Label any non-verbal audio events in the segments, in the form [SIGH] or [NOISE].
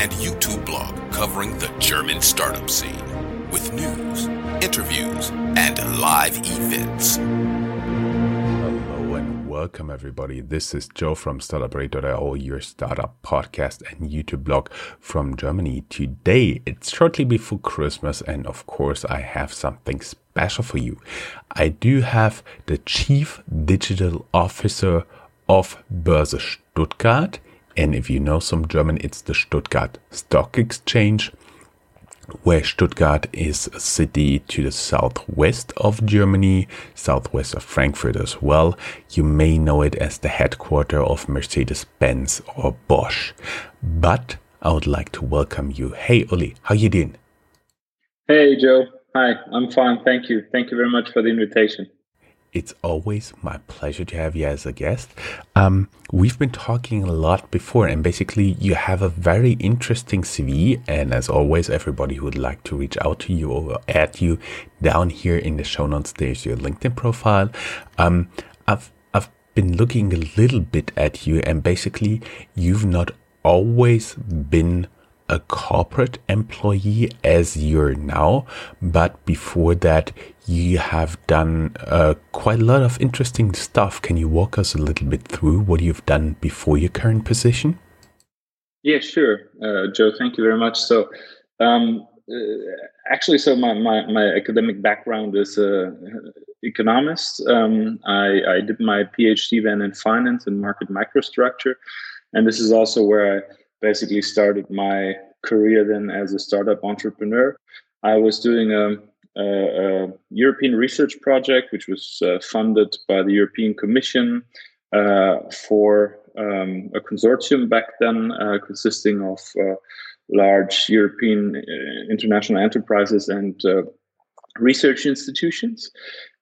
and YouTube blog covering the German startup scene with news, interviews, and live events. Hello and welcome, everybody. This is Joe from Startuprad.io, your startup podcast and YouTube blog from Germany. Today, it's shortly before Christmas, and of course, I have something special for you. I do have the Chief Digital Officer of Börse Stuttgart. And if you know some German, it's the Stuttgart Stock Exchange, where Stuttgart is a city to the southwest of Germany, southwest of Frankfurt as well. You may know it as the headquarter of Mercedes Benz or Bosch. But I would like to welcome you. Hey, Ulli, how you doing? Hey, Joe. Hi, I'm fine. Thank you. Thank you very much for the invitation. It's always my pleasure to have you as a guest. Um, we've been talking a lot before, and basically, you have a very interesting CV. And as always, everybody who would like to reach out to you or add you down here in the show notes, there's your LinkedIn profile. Um, I've I've been looking a little bit at you, and basically, you've not always been a corporate employee as you're now, but before that, you have done uh, quite a lot of interesting stuff. Can you walk us a little bit through what you've done before your current position? Yeah, sure, uh, Joe. Thank you very much. So, um, uh, actually, so my, my, my, academic background is uh, economist. Um, I, I did my PhD then in finance and market microstructure, and this is also where I basically started my career then as a startup entrepreneur. I was doing a, a, a European research project, which was uh, funded by the European Commission uh, for um, a consortium back then, uh, consisting of uh, large European uh, international enterprises and uh, research institutions.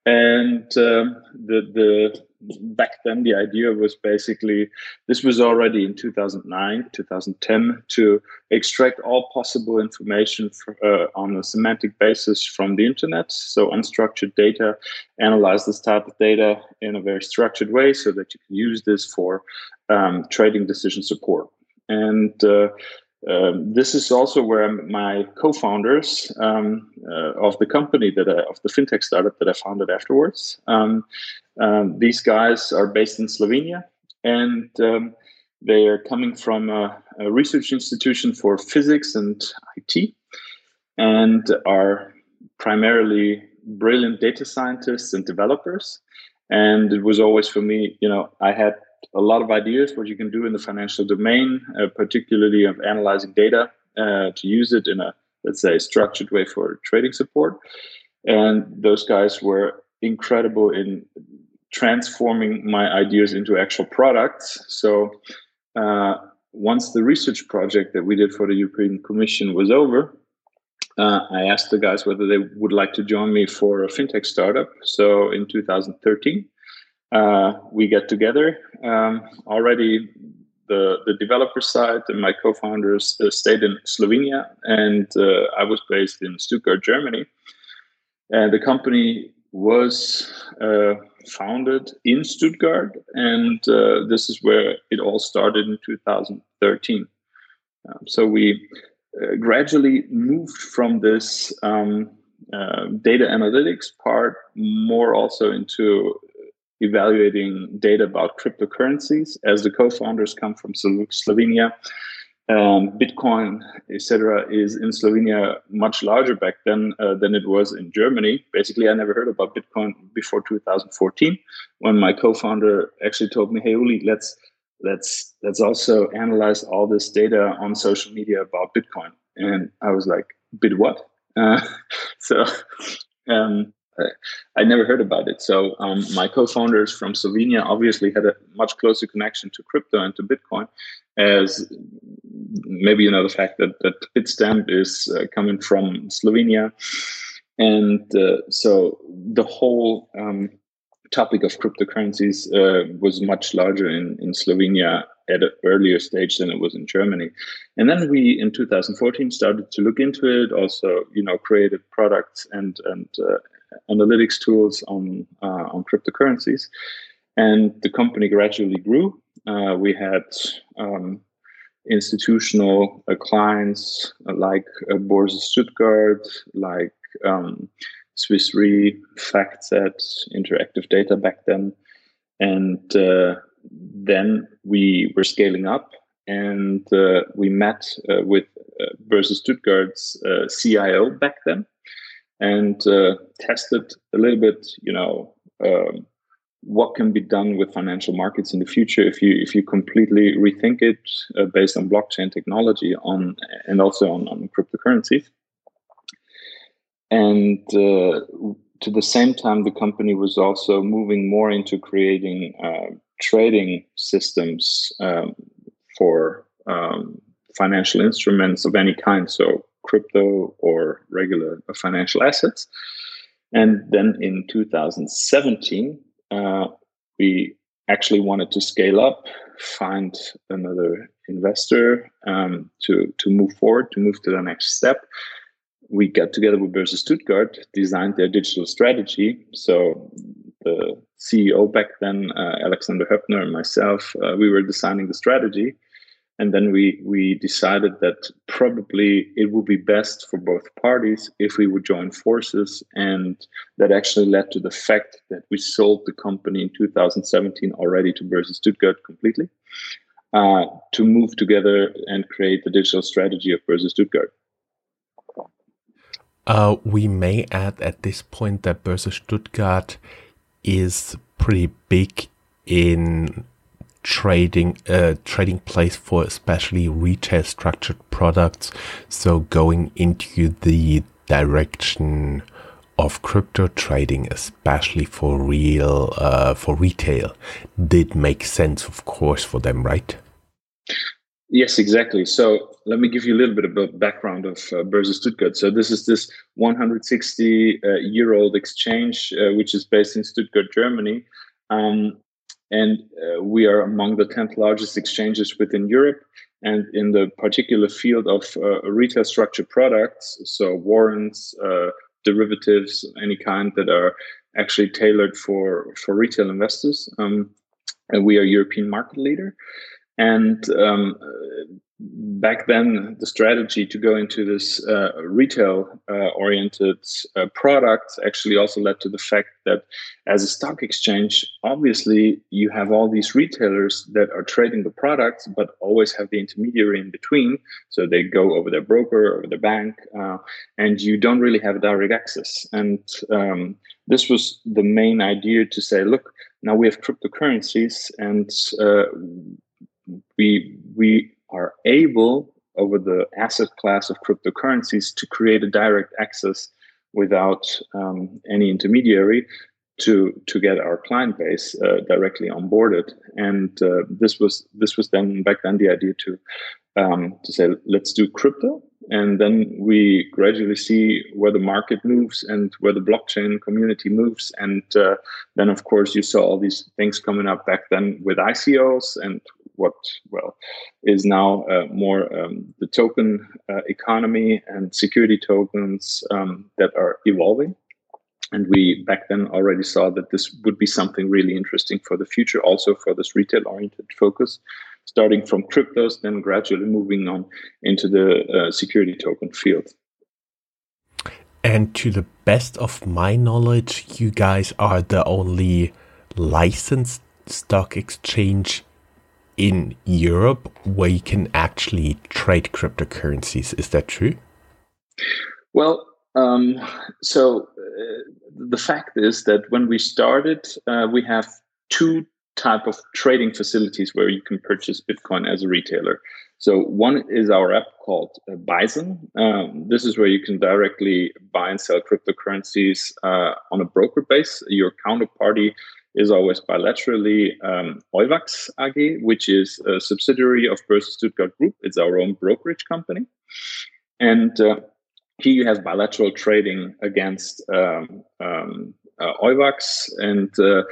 And um, the the back then the idea was basically this was already in 2009 2010 to extract all possible information for, uh, on a semantic basis from the internet so unstructured data analyze this type of data in a very structured way so that you can use this for um, trading decision support and uh, um, this is also where my co-founders um, uh, of the company that I, of the fintech startup that I founded afterwards. Um, um these guys are based in Slovenia, and um, they are coming from a, a, research institution for physics and IT, and are primarily brilliant data scientists and developers. And it was always for me, you know, I had a lot of ideas what you can do in the financial domain, uh, particularly of analyzing data uh, to use it in a let's say structured way for trading support. And those guys were incredible in transforming my ideas into actual products. So uh, once the research project that we did for the European Commission was over, uh, I asked the guys whether they would like to join me for a fintech startup. So in 2013, uh, we get together. Um, already, the the developer side and my co-founders uh, stayed in Slovenia, and uh, I was based in Stuttgart, Germany. And the company was uh, founded in Stuttgart, and uh, this is where it all started in 2013. Um, so we uh, gradually moved from this um, uh, data analytics part more also into evaluating data about cryptocurrencies as the co-founders come from Slovenia. Um, Bitcoin, etc., is in Slovenia much larger back then uh, than it was in Germany. Basically, I never heard about Bitcoin before 2014, when my co-founder actually told me, "Hey, Ulli, let's let's let's also analyze all this data on social media about Bitcoin." And I was like, "Bit what?" Uh, [LAUGHS] so um, I never heard about it. So um, my co-founders from Slovenia obviously had a much closer connection to crypto and to Bitcoin, as maybe you know the fact that that Bitstamp is uh, coming from Slovenia, and uh, so the whole um, topic of cryptocurrencies uh, was much larger in in Slovenia at an earlier stage than it was in Germany. And then we, in 2014, started to look into it. Also, you know, created products and and uh, analytics tools on uh, on cryptocurrencies, and the company gradually grew. Uh, we had um, institutional uh, clients like Börse Stuttgart, like um, Swiss Re, FactSet, Interactive Data back then. And uh, then we were scaling up and uh, we met uh, with uh, Börse Stuttgart's CIO back then and uh, tested a little bit, you know, um, what can be done with financial markets in the future if you if you completely rethink it uh, based on blockchain technology on and also on, on cryptocurrencies and uh, to the same time the company was also moving more into creating uh, trading systems um, for um, financial instruments of any kind. So crypto or regular financial assets and then in 2017 uh, we actually wanted to scale up, find another investor um, to to move forward, to move to the next step. We got together with Börse Stuttgart, designed their digital strategy. So the CEO back then, uh, Alexander Höptner, and myself, uh, we were designing the strategy and then we we decided that probably it would be best for both parties if we would join forces and that actually led to the fact that we sold the company in 2017 already to Börse Stuttgart completely uh, to move together and create the digital strategy of Börse Stuttgart. Uh, we may add at this point that Börse Stuttgart is pretty big in trading uh, trading place for especially retail structured products. So going into the direction of crypto trading, especially for real uh, for retail, did make sense, of course, for them, right? Yes, exactly. So let me give you a little bit of background of uh, Börse Stuttgart. So this is this 160 uh, year old exchange, uh, which is based in Stuttgart, Germany. Um, and uh, we are among the 10th largest exchanges within Europe. And in the particular field of uh, retail structured products, so warrants, uh, derivatives, any kind that are actually tailored for, for retail investors, um, and we are European market leader. And um, back then the strategy to go into this uh, retail uh, oriented uh, product actually also led to the fact that as a stock exchange obviously you have all these retailers that are trading the products but always have the intermediary in between. So they go over their broker or their bank uh, and you don't really have direct access. And um, this was the main idea to say look now we have cryptocurrencies and uh, we we are able over the asset class of cryptocurrencies to create a direct access without um, any intermediary to to get our client base uh, directly onboarded. And uh, this was this was then back then the idea to um, to say let's do crypto. And then we gradually see where the market moves and where the blockchain community moves. And uh, then of course you saw all these things coming up back then with icos and what well is now uh, more um, the token uh, economy and security tokens um, that are evolving. And we back then already saw that this would be something really interesting for the future also for this retail oriented focus starting from cryptos then gradually moving on into the uh, security token field. And to the best of my knowledge you guys are the only licensed stock exchange in Europe where you can actually trade cryptocurrencies. Is that true? Well, um, so uh, the fact is that when we started, uh, we have two type of trading facilities where you can purchase Bitcoin as a retailer. So one is our app called uh, Bison. Um, this is where you can directly buy and sell cryptocurrencies uh, on a broker base. Your counterparty is always bilaterally um, AG, which is a subsidiary of Börse Stuttgart Group. It's our own brokerage company. And uh, here you have bilateral trading against um, um, uh. And uh,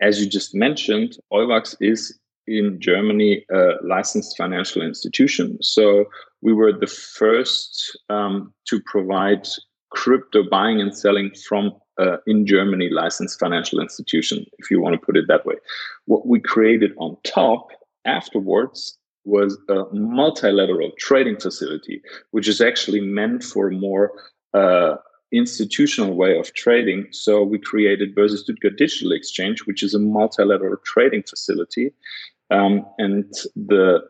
as you just mentioned, Euwax is in Germany a licensed financial institution. So we were the first um, to provide crypto buying and selling from uh, in Germany licensed financial institution, if you want to put it that way. What we created on top afterwards was a multilateral trading facility, which is actually meant for more uh, institutional way of trading. So we created Börse Stuttgart Digital Exchange, which is a multilateral trading facility. Um, and the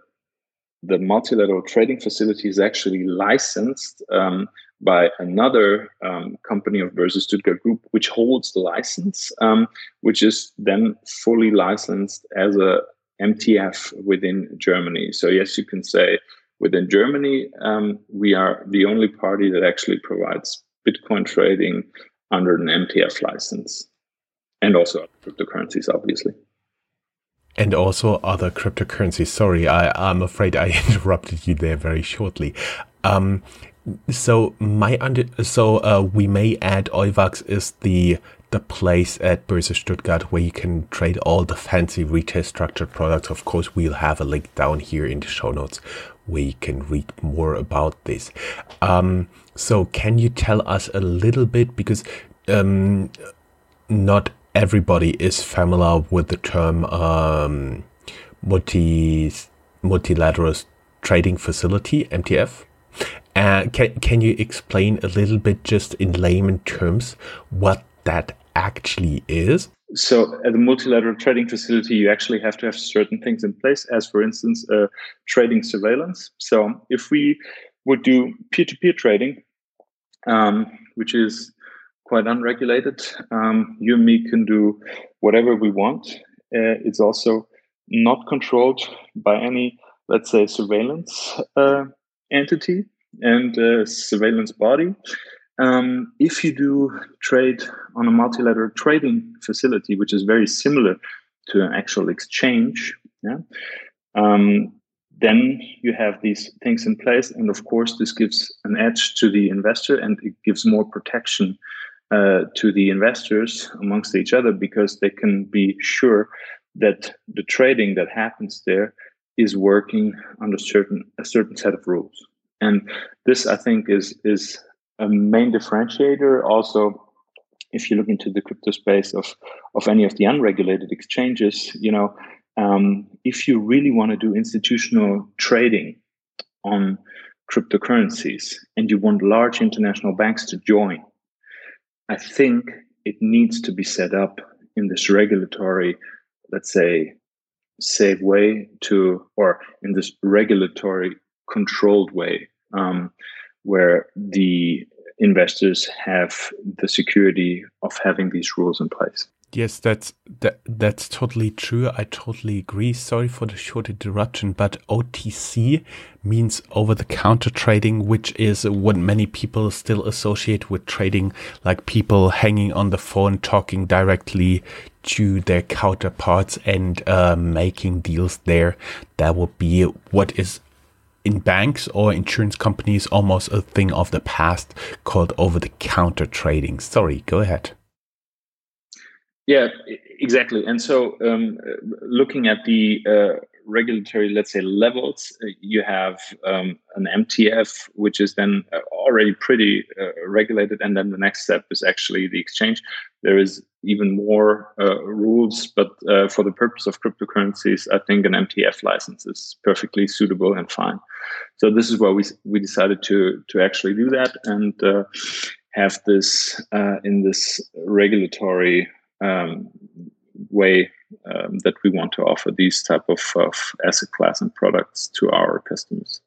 the multilateral trading facility is actually licensed um, by another um, company of Börse Stuttgart Group, which holds the license, um, which is then fully licensed as a MTF within Germany. So yes, you can say within Germany, um, we are the only party that actually provides Bitcoin trading under an MTF license, and also cryptocurrencies, obviously. And also other cryptocurrencies. Sorry, I, I'm afraid I [LAUGHS] interrupted you there very shortly. Um, so my under so uh, we may add Euwax is the the place at Börse Stuttgart where you can trade all the fancy retail structured products. Of course, we'll have a link down here in the show notes where you can read more about this. Um, so, can you tell us a little bit because um, not everybody is familiar with the term um, multi multilateral trading facility (MTF)? Uh, can can you explain a little bit, just in layman terms, what that actually is? So, at a multilateral trading facility, you actually have to have certain things in place, as for instance, uh, trading surveillance. So, if we would do peer to peer trading, um, which is quite unregulated, um, you and me can do whatever we want. Uh, it's also not controlled by any, let's say, surveillance uh, entity and uh, surveillance body. Um, if you do trade on a multilateral trading facility, which is very similar to an actual exchange, yeah, um, then you have these things in place. And of course, this gives an edge to the investor and it gives more protection uh, to the investors amongst each other because they can be sure that the trading that happens there is working under certain a certain set of rules. And this, I think, is is a main differentiator. Also, if you look into the crypto space of of any of the unregulated exchanges, you know, um, if you really want to do institutional trading on cryptocurrencies and you want large international banks to join, I think it needs to be set up in this regulatory, let's say, safe way to, or in this regulatory controlled way um, where the investors have the security of having these rules in place. Yes, that's that, that's totally true. I totally agree. Sorry for the short interruption, but OTC means over the counter trading, which is what many people still associate with trading, like people hanging on the phone talking directly to their counterparts and uh, making deals there. That would be what is in banks or insurance companies almost a thing of the past called over the counter trading. Sorry, go ahead. Yeah, exactly. And so, um, looking at the uh, regulatory, let's say, levels, uh, you have um, an MTF, which is then uh, already pretty uh, regulated. And then the next step is actually the exchange. There is even more uh, rules, but uh, for the purpose of cryptocurrencies, I think an MTF license is perfectly suitable and fine. So this is why we we decided to to actually do that and uh, have this in this regulatory um, way um, that we want to offer these type of, of asset class and products to our customers.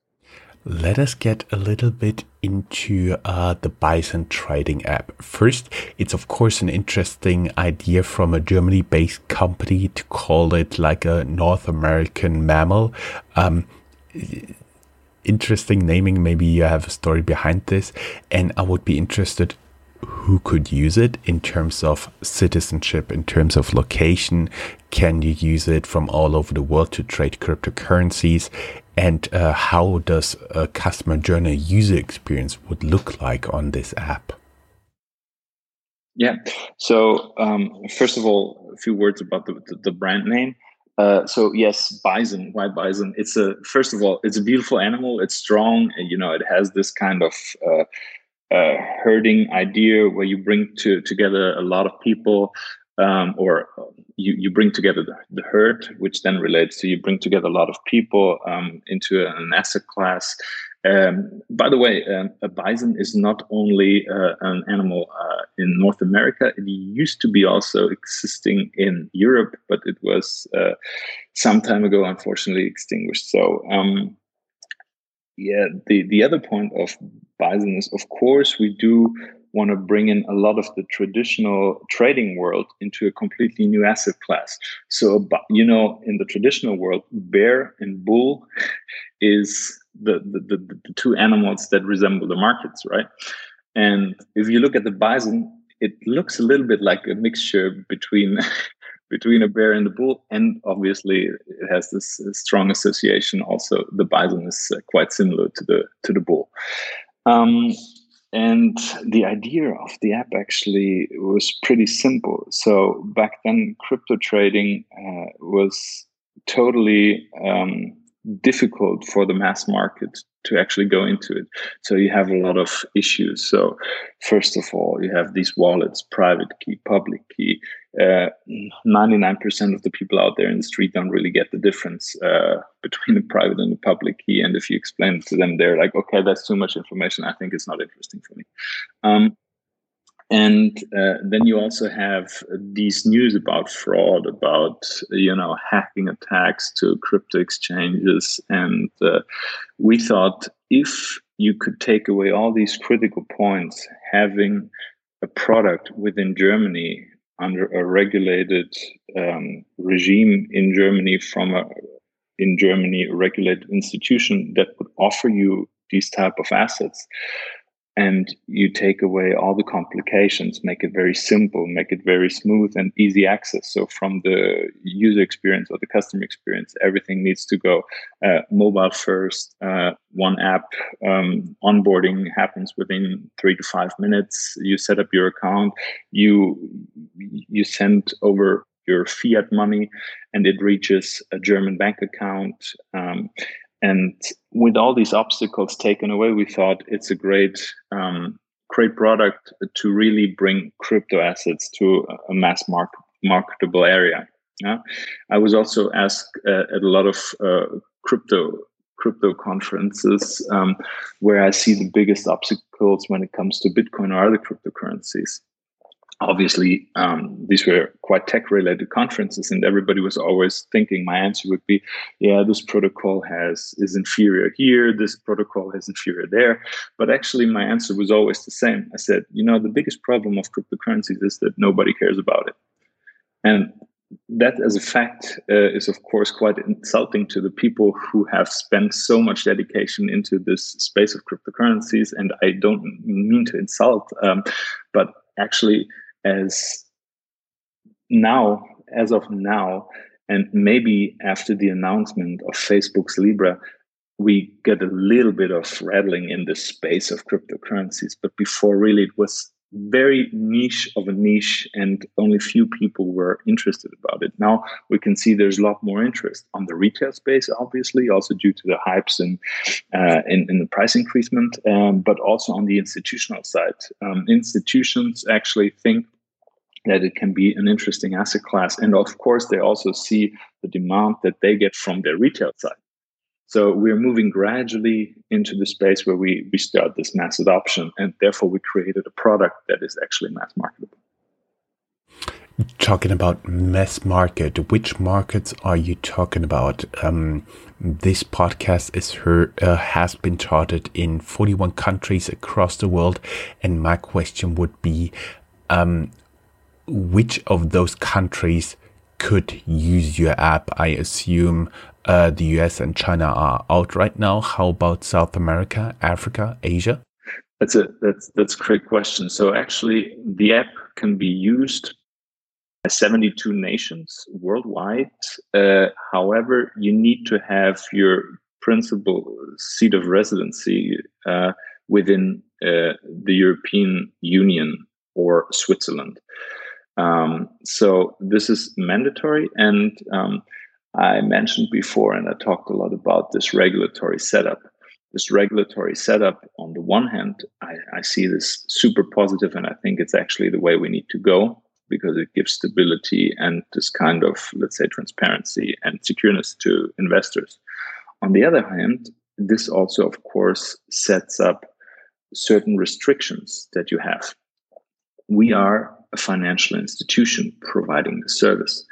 Let us get a little bit into uh, the Bison trading app. First, it's of course an interesting idea from a Germany based company to call it like a North American mammal. Um, interesting naming. Maybe you have a story behind this. And I would be interested who could use it in terms of citizenship, in terms of location. Can you use it from all over the world to trade cryptocurrencies? And uh, how does a customer journey user experience would look like on this app? Yeah. So um, first of all, a few words about the, the, brand name. Uh, so yes, bison, white bison. It's a first of all, it's a beautiful animal. It's strong, and you know it has this kind of uh, uh, herding idea where you bring to, together a lot of people um, or you you bring together the, the, herd, which then relates to you bring together a lot of people um, into an asset class. Um, by the way, um, a bison is not only uh, an animal uh, in North America. It used to be also existing in Europe, but it was uh, some time ago, unfortunately, extinguished. So, um, yeah, the the other point of bison is, of course, we do want to bring in a lot of the traditional trading world into a completely new asset class. So, you know, in the traditional world, bear and bull [LAUGHS] is the, the, the, the two animals that resemble the markets, right? And if you look at the bison, it looks a little bit like a mixture between [LAUGHS] between a bear and a bull, and obviously it has this strong association. Also, the bison is uh, quite similar to the to the bull. Um, and the idea of the app actually was pretty simple. So back then, crypto trading uh, was totally um, difficult for the mass market to actually go into it. So you have a lot of issues. So first of all, you have these wallets, private key, public key. Uh, 99% of the people out there in the street don't really get the difference uh, between the private and the public key. And if you explain it to them, they're like, okay, that's too much information. I think it's not interesting for me. Um, and uh, then you also have these news about fraud about you know hacking attacks to crypto exchanges and uh, we thought if you could take away all these critical points having a product within germany under a regulated um, regime in germany from a in germany regulated institution that would offer you these type of assets and you take away all the complications make it very simple make it very smooth and easy access. So from the user experience or the customer experience everything needs to go uh, mobile first uh, one app um, onboarding happens within three to five minutes. You set up your account you you send over your fiat money and it reaches a german bank account um, and with all these obstacles taken away, we thought it's a great um, great product to really bring crypto assets to a mass market marketable area. Yeah? I was also asked uh, at a lot of uh, crypto crypto conferences um, where I see the biggest obstacles when it comes to Bitcoin or other cryptocurrencies obviously um, these were quite tech related conferences and everybody was always thinking my answer would be yeah this protocol has is inferior here this protocol is inferior there. But actually my answer was always the same. I said you know the biggest problem of cryptocurrencies is that nobody cares about it. And that as a fact uh, is of course quite insulting to the people who have spent so much dedication into this space of cryptocurrencies and i don't mean to insult um, but actually as now, as of now, and maybe after the announcement of Facebook's Libra, we get a little bit of rattling in the space of cryptocurrencies. But before, really, it was very niche of a niche, and only few people were interested about it. Now we can see there's a lot more interest on the retail space, obviously, also due to the hypes and uh, in, in, the price increasement, um, but also on the institutional side. Um, institutions actually think that it can be an interesting asset class. And of course, they also see the demand that they get from their retail side. So we're moving gradually into the space where we, we start this mass adoption, and therefore we created a product that is actually mass marketable. Talking about mass market, which markets are you talking about? Um, this podcast is her, uh, has been charted in 41 countries across the world, and my question would be, um, which of those countries could use your app? I assume uh, the US and China are out right now. How about South America, Africa, Asia? That's a that's that's a great question. So actually, the app can be used by 72 nations worldwide. Uh, however, you need to have your principal seat of residency uh, within uh, the European Union or Switzerland. Um, so this is mandatory. And um, I mentioned before, and I talked a lot about this regulatory setup. This regulatory setup, on the one hand, I, I see this super positive, and I think it's actually the way we need to go. because it gives stability and this kind of, let's say, transparency and secureness to investors. On the other hand, this also, of course, sets up certain restrictions that you have. We are a financial institution providing the service.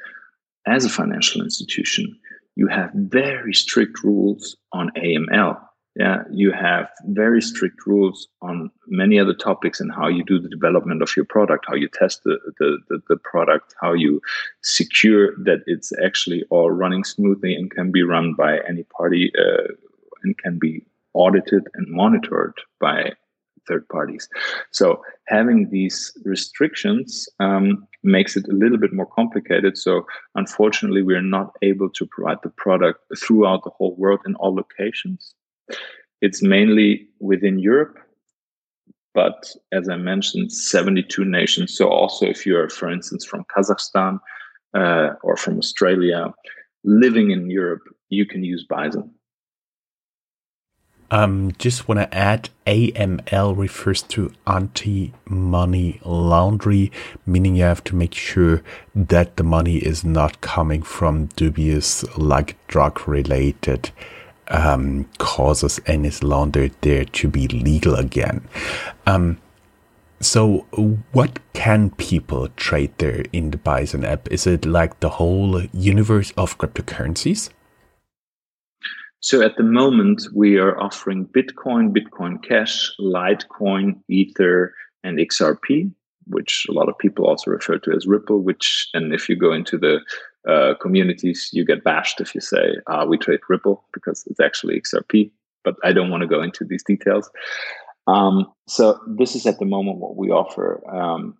As a financial institution, you have very strict rules on AML. Yeah, you have very strict rules on many other topics and how you do the development of your product, how you test the, the, the, the product, how you secure that it's actually all running smoothly and can be run by any party uh, and can be audited and monitored by third parties. So having these restrictions um, makes it a little bit more complicated. So unfortunately, we are not able to provide the product throughout the whole world in all locations. It's mainly within Europe, but as I mentioned, 72 nations. So also, if you're, for instance, from Kazakhstan uh, or from Australia, living in Europe, you can use Bison. Um, just want to add AML refers to anti money laundry, meaning you have to make sure that the money is not coming from dubious, like drug related um, causes and is laundered there to be legal again. Um, so, what can people trade there in the Bison app? Is it like the whole universe of cryptocurrencies? So at the moment, we are offering Bitcoin, Bitcoin Cash, Litecoin, Ether, and XRP, which a lot of people also refer to as Ripple. Which, and if you go into the uh, communities, you get bashed if you say uh, we trade Ripple because it's actually XRP. But I don't want to go into these details. Um, so this is at the moment what we offer. Um,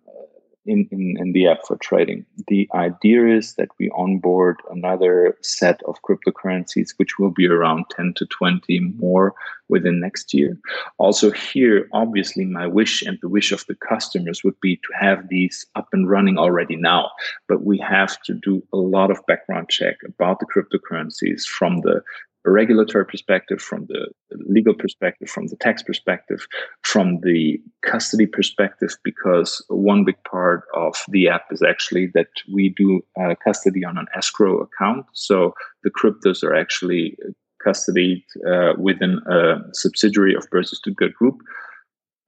in, in, in the app for trading. The idea is that we onboard another set of cryptocurrencies, which will be around 10 to 20 more within next year. Also, here, obviously, my wish and the wish of the customers would be to have these up and running already now. But we have to do a lot of background check about the cryptocurrencies from the regulatory perspective, from the legal perspective, from the tax perspective, from the custody perspective, because one big part of the app is actually that we do uh, custody on an escrow account. So the cryptos are actually custodied uh, within a subsidiary of Börse Stuttgart Group.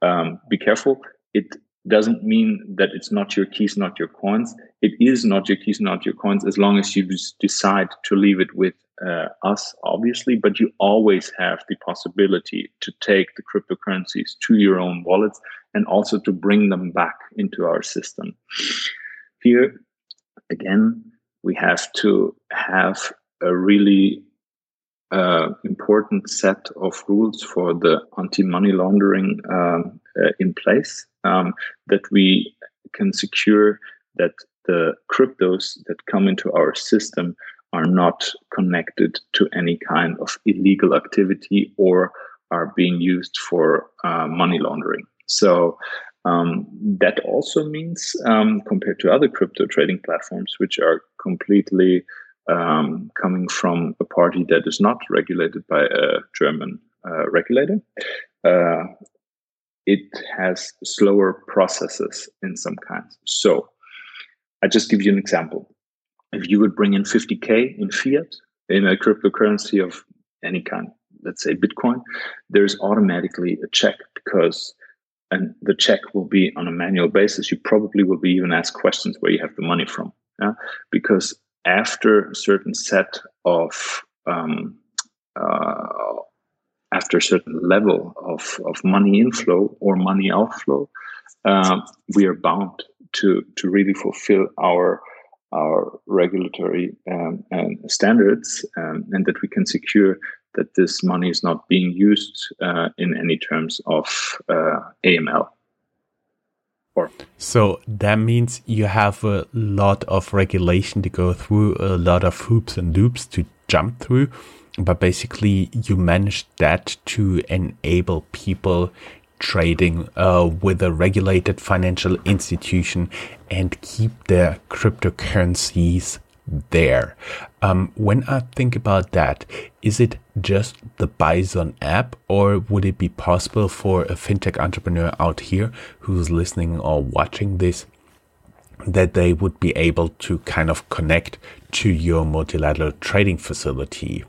Um, be careful. It doesn't mean that it's not your keys, not your coins. It is not your keys, not your coins, as long as you decide to leave it with uh, us, obviously. But you always have the possibility to take the cryptocurrencies to your own wallets and also to bring them back into our system. Here, again, we have to have a really uh, important set of rules for the anti-money laundering um, uh, in place um, that we can secure that the cryptos that come into our system are not connected to any kind of illegal activity or are being used for uh, money laundering. So um, that also means, um, compared to other crypto trading platforms, which are completely um, coming from a party that is not regulated by a German uh, regulator, uh, it has slower processes in some kinds. So I just give you an example. If you would bring in 50K in fiat in a cryptocurrency of any kind, let's say Bitcoin, there's automatically a check because and the check will be on a manual basis. You probably will be even asked questions where you have the money from. Yeah? Because after a certain set of um, uh, after a certain level of, of money inflow or money outflow, uh, we are bound to to really fulfill our our regulatory um, and standards, um, and that we can secure that this money is not being used uh, in any terms of uh, AML. Or so that means you have a lot of regulation to go through, a lot of hoops and loops to jump through, but basically you manage that to enable people trading uh, with a regulated financial institution and keep their cryptocurrencies there. Um, when I think about that, is it just the Bison app, or would it be possible for a fintech entrepreneur out here who's listening or watching this that they would be able to kind of connect to your multilateral trading facility?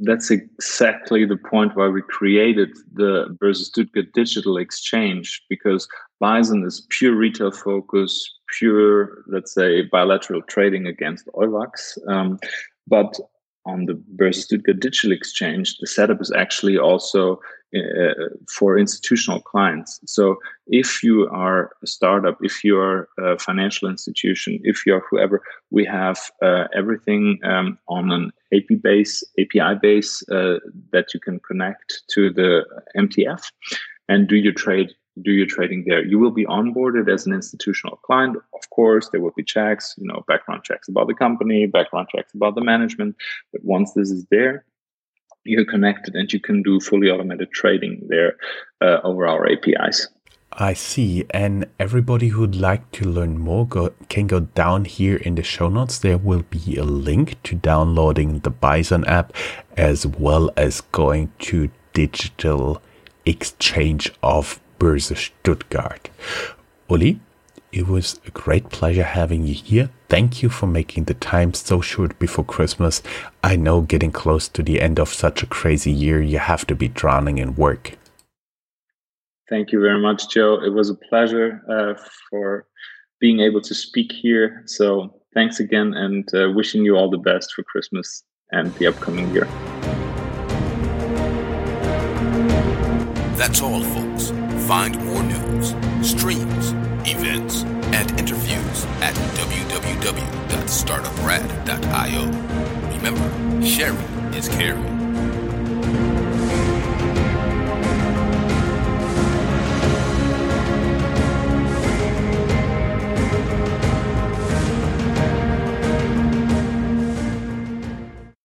That's exactly the point why we created the Börse Stuttgart Digital Exchange because Bison is pure retail focus, pure, let's say, bilateral trading against Euwax. Um, but on the Börse Stuttgart Digital Exchange, the setup is actually also uh, for institutional clients. So if you are a startup, if you are a financial institution, if you are whoever, we have uh, everything um, on an API base, API base uh, that you can connect to the MTF and do your trade do your trading there. You will be onboarded as an institutional client. Of course, there will be checks, you know, background checks about the company, background checks about the management. But once this is there, you're connected and you can do fully automated trading there uh, over our APIs. I see. And everybody who'd like to learn more go, can go down here in the show notes. There will be a link to downloading the Bison app as well as going to digital exchange of Börse Stuttgart. Ulli, it was a great pleasure having you here. Thank you for making the time so short before Christmas. I know getting close to the end of such a crazy year, you have to be drowning in work. Thank you very much, Joe. It was a pleasure uh, for being able to speak here. So thanks again and uh, wishing you all the best for Christmas and the upcoming year. That's all, folks. Find more news, streams, www.startuprad.io. Remember, sharing is caring.